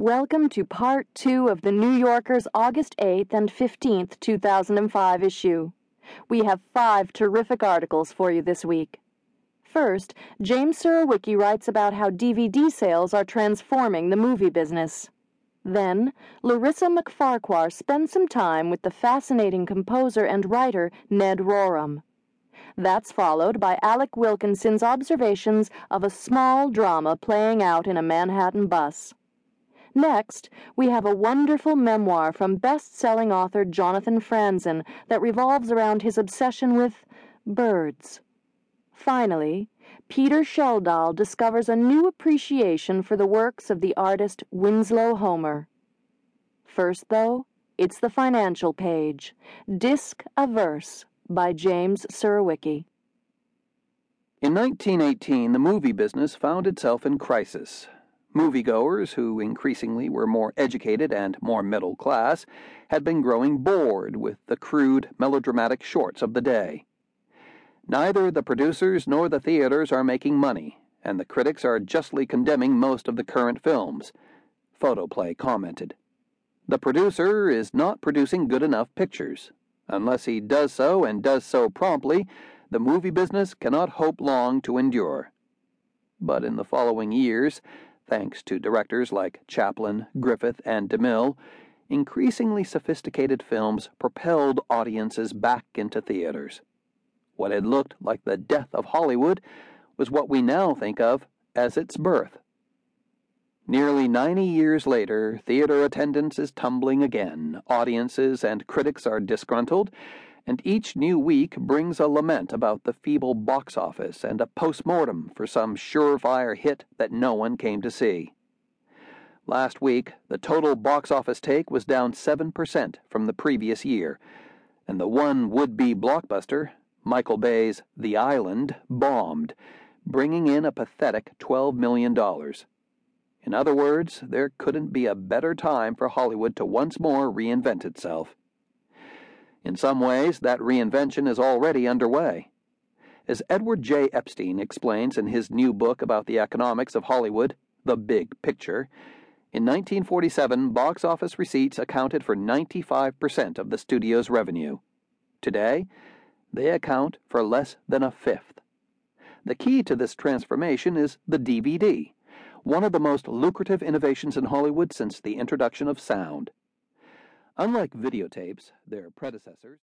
Welcome to part two of the New Yorker's August 8th and 15th, 2005 issue. We have five terrific articles for you this week. First, James Surowiecki writes about how DVD sales are transforming the movie business. Then, Larissa MacFarquhar spends some time with the fascinating composer and writer Ned Rorem. That's followed by Alec Wilkinson's observations of a small drama playing out in a Manhattan bus. Next, we have a wonderful memoir from best selling author Jonathan Franzen that revolves around his obsession with birds. Finally, Peter Schjeldahl discovers a new appreciation for the works of the artist Winslow Homer. First, though, it's the financial page Disk Averse by James Surowiecki. In 1918, the movie business found itself in crisis. Moviegoers, who increasingly were more educated and more middle class, had been growing bored with the crude, melodramatic shorts of the day. Neither the producers nor the theaters are making money, and the critics are justly condemning most of the current films, Photoplay commented. The producer is not producing good enough pictures. Unless he does so and does so promptly, the movie business cannot hope long to endure. But in the following years, thanks to directors like Chaplin, Griffith, and DeMille, increasingly sophisticated films propelled audiences back into theaters. What had looked like the death of Hollywood was what we now think of as its birth. Nearly 90 years later, theater attendance is tumbling again, audiences and critics are disgruntled, and each new week brings a lament about the feeble box office and a postmortem for some surefire hit that no one came to see. Last week, the total box office take was down 7% from the previous year, and the one would be blockbuster, Michael Bay's The Island, bombed, bringing in a pathetic $12 million. In other words, there couldn't be a better time for Hollywood to once more reinvent itself. In some ways, that reinvention is already underway. As Edward J. Epstein explains in his new book about the economics of Hollywood, The Big Picture, in 1947, box office receipts accounted for 95% of the studio's revenue. Today, they account for less than a fifth. The key to this transformation is the DVD, one of the most lucrative innovations in Hollywood since the introduction of sound. Unlike videotapes, their predecessors,